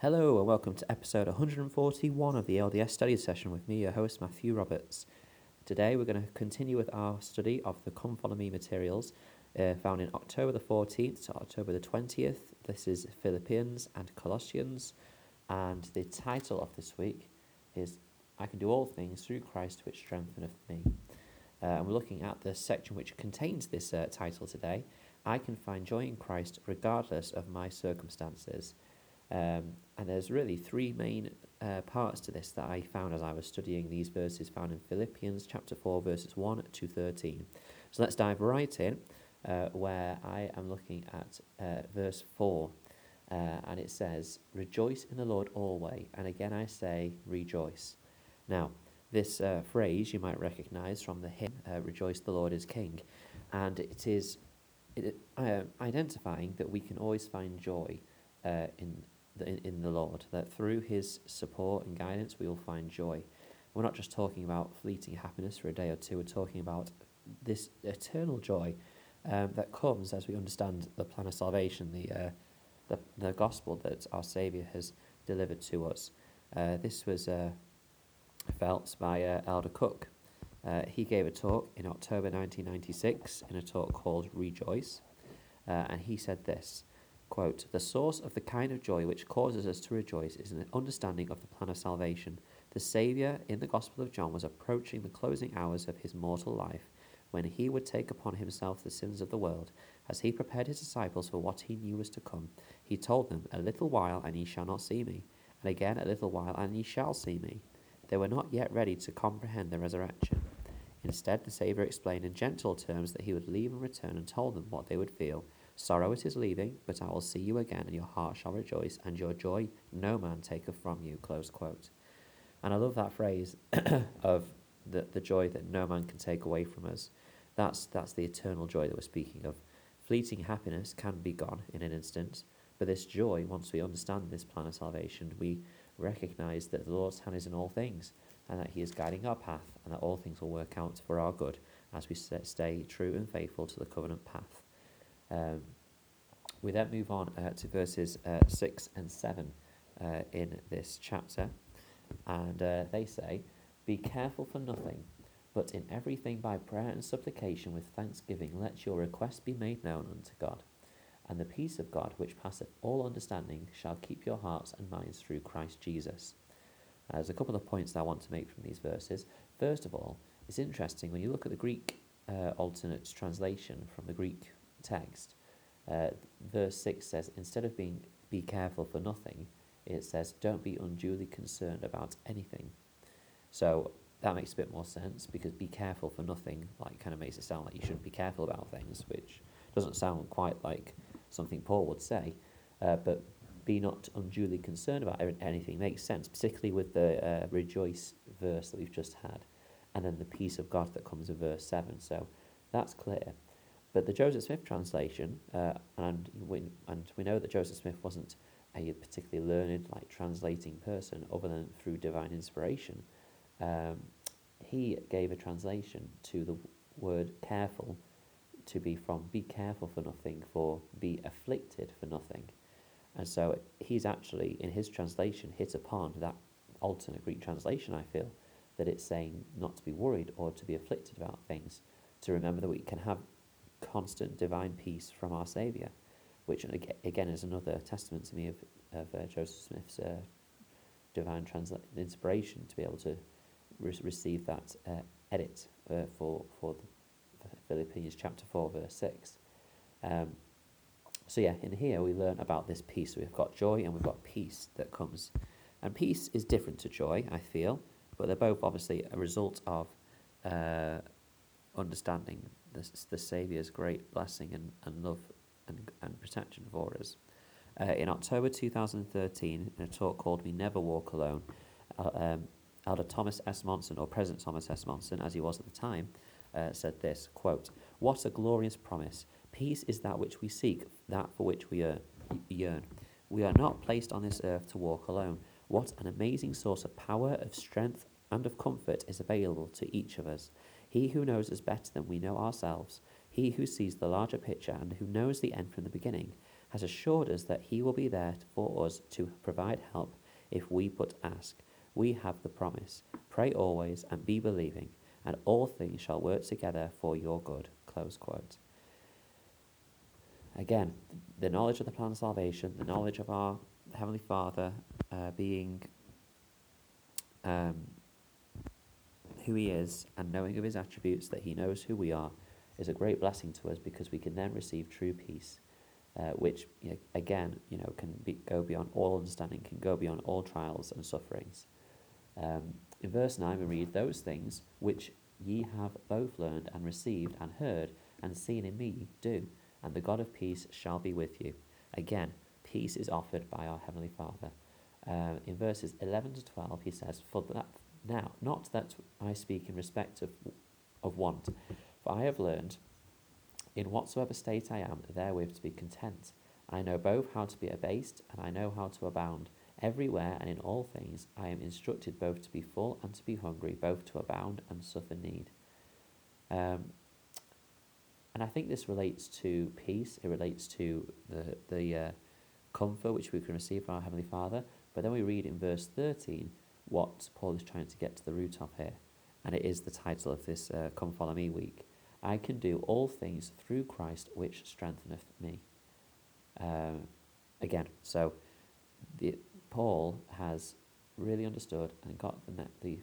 Hello and welcome to episode 141 of the LDS study session with me, your host Matthew Roberts. Today we're going to continue with our study of the Come Follow Me materials uh, found in October the 14th to October the 20th. This is Philippians and Colossians, and the title of this week is I Can Do All Things Through Christ Which Strengtheneth Me. Uh, and we're looking at the section which contains this uh, title today I Can Find Joy in Christ Regardless of My Circumstances. Um, and there's really three main uh, parts to this that I found as I was studying these verses found in Philippians chapter 4, verses 1 to 13. So let's dive right in, uh, where I am looking at uh, verse 4. Uh, and it says, Rejoice in the Lord always. And again I say, Rejoice. Now, this uh, phrase you might recognize from the hymn, uh, Rejoice the Lord is King. And it is it, identifying that we can always find joy in in, the Lord, that through His support and guidance we will find joy. We're not just talking about fleeting happiness for a day or two, we're talking about this eternal joy um, that comes as we understand the plan of salvation, the, uh, the, the gospel that our Saviour has delivered to us. Uh, this was uh, felt by uh, Elder Cook. Uh, he gave a talk in October 1996 in a talk called Rejoice, uh, and he said this Quote, the source of the kind of joy which causes us to rejoice is an understanding of the plan of salvation. The Saviour in the Gospel of John was approaching the closing hours of his mortal life when he would take upon himself the sins of the world. As he prepared his disciples for what he knew was to come, he told them, A little while, and ye shall not see me, and again a little while, and ye shall see me. They were not yet ready to comprehend the resurrection. Instead, the Saviour explained in gentle terms that he would leave and return and told them what they would feel Sorrow it is leaving, but I will see you again, and your heart shall rejoice, and your joy no man taketh from you. Close quote. And I love that phrase of the, the joy that no man can take away from us. That's, that's the eternal joy that we're speaking of. Fleeting happiness can be gone in an instant, but this joy, once we understand this plan of salvation, we recognize that the Lord's hand is in all things, and that He is guiding our path, and that all things will work out for our good as we stay true and faithful to the covenant path. Um, we then move on uh, to verses uh, 6 and 7 uh, in this chapter, and uh, they say, Be careful for nothing, but in everything by prayer and supplication with thanksgiving let your requests be made known unto God. And the peace of God, which passeth all understanding, shall keep your hearts and minds through Christ Jesus. Uh, there's a couple of points that I want to make from these verses. First of all, it's interesting when you look at the Greek uh, alternate translation from the Greek text, uh, verse 6 says, instead of being be careful for nothing, it says, don't be unduly concerned about anything. So that makes a bit more sense because be careful for nothing, like, kind of makes it sound like you shouldn't be careful about things, which doesn't sound quite like something Paul would say. Uh, but be not unduly concerned about anything makes sense, particularly with the uh, rejoice verse that we've just had, and then the peace of God that comes in verse 7. So that's clear. But the Joseph Smith translation, uh, and, we, and we know that Joseph Smith wasn't a particularly learned, like translating person, other than through divine inspiration. Um, he gave a translation to the word careful to be from be careful for nothing, for be afflicted for nothing. And so he's actually, in his translation, hit upon that alternate Greek translation, I feel, that it's saying not to be worried or to be afflicted about things, to remember that we can have constant divine peace from our Saviour, which again is another testament to me of, of uh, Joseph Smith's uh, divine transla- inspiration to be able to re- receive that uh, edit uh, for, for the Philippians chapter 4, verse 6. Um, so, yeah, in here we learn about this peace. We've got joy and we've got peace that comes. And peace is different to joy, I feel, but they're both obviously a result of uh, understanding the, the Saviour's great blessing and, and love and, and protection for us. Uh, in October 2013, in a talk called We Never Walk Alone, uh, um, Elder Thomas S. Monson, or President Thomas S. Monson, as he was at the time, uh, said this, quote, What a glorious promise. Peace is that which we seek, that for which we yearn. We are not placed on this earth to walk alone. What an amazing source of power, of strength, and of comfort is available to each of us. He who knows us better than we know ourselves, he who sees the larger picture and who knows the end from the beginning, has assured us that He will be there for us to provide help if we but ask. We have the promise. Pray always and be believing, and all things shall work together for your good. Close quote. Again, the knowledge of the plan of salvation, the knowledge of our Heavenly Father uh, being um, who He is and knowing of His attributes, that He knows who we are, is a great blessing to us because we can then receive true peace, uh, which you know, again, you know, can be, go beyond all understanding, can go beyond all trials and sufferings. Um, in verse nine, we read those things which ye have both learned and received and heard and seen in me do, and the God of peace shall be with you. Again, peace is offered by our heavenly Father. Uh, in verses 11 to 12, he says, For that now, not that I speak in respect of, of want, for I have learned, in whatsoever state I am, therewith to be content. I know both how to be abased, and I know how to abound. Everywhere and in all things I am instructed both to be full and to be hungry, both to abound and suffer need. Um, and I think this relates to peace. It relates to the the uh, comfort which we can receive from our heavenly Father. But then we read in verse thirteen what Paul is trying to get to the root of here, and it is the title of this uh, "Come Follow Me" week. I can do all things through Christ, which strengtheneth me. Uh, again, so the Paul has really understood and got the the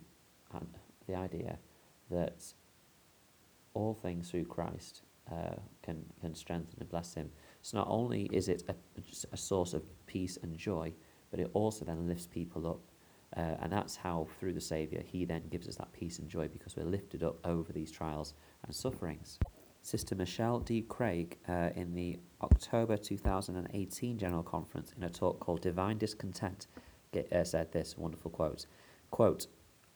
the idea that all things through Christ uh, can can strengthen and bless him. So not only is it a, a source of peace and joy, but it also then lifts people up. Uh, and that's how, through the Saviour, He then gives us that peace and joy because we're lifted up over these trials and sufferings. Sister Michelle D. Craig, uh, in the October 2018 General Conference, in a talk called Divine Discontent, get, uh, said this wonderful quote, quote,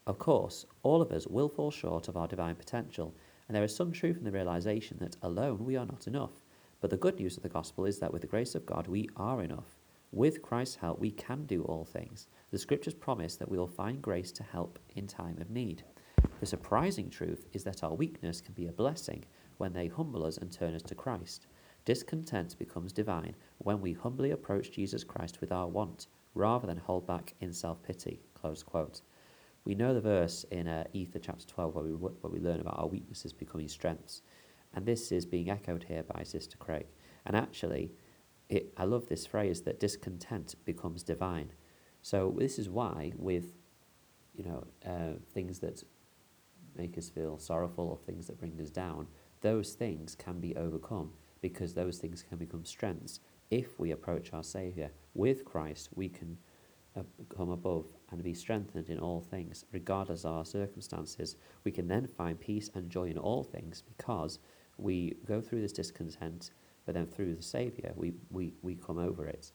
Of course, all of us will fall short of our divine potential, and there is some truth in the realization that alone we are not enough. But the good news of the gospel is that with the grace of God, we are enough. With Christ's help, we can do all things. The scriptures promise that we will find grace to help in time of need. The surprising truth is that our weakness can be a blessing when they humble us and turn us to Christ. Discontent becomes divine when we humbly approach Jesus Christ with our want, rather than hold back in self pity. We know the verse in uh, Ether chapter 12 where we, where we learn about our weaknesses becoming strengths. And this is being echoed here by Sister Craig. And actually, it, I love this phrase that discontent becomes divine. So this is why with you know uh, things that make us feel sorrowful or things that bring us down, those things can be overcome because those things can become strengths. If we approach our Saviour with Christ, we can uh, come above and be strengthened in all things, regardless of our circumstances. We can then find peace and joy in all things because we go through this discontent, but then through the Saviour, we, we, we come over it.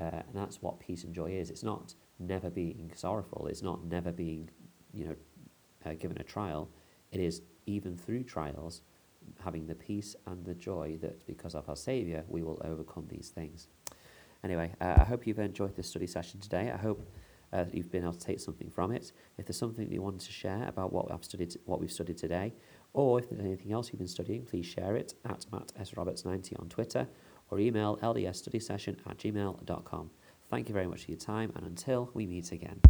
Uh, and that's what peace and joy is. It's not never being sorrowful. It's not never being, you know, uh, given a trial. It is even through trials, having the peace and the joy that because of our Saviour, we will overcome these things. Anyway, uh, I hope you've enjoyed this study session today. I hope uh, you've been able to take something from it. If there's something that you want to share about what I've studied, what we've studied today, or if there's anything else you've been studying, please share it at Matt S. Roberts 90 on Twitter or email ldsstudysession at gmail.com. Thank you very much for your time, and until we meet again.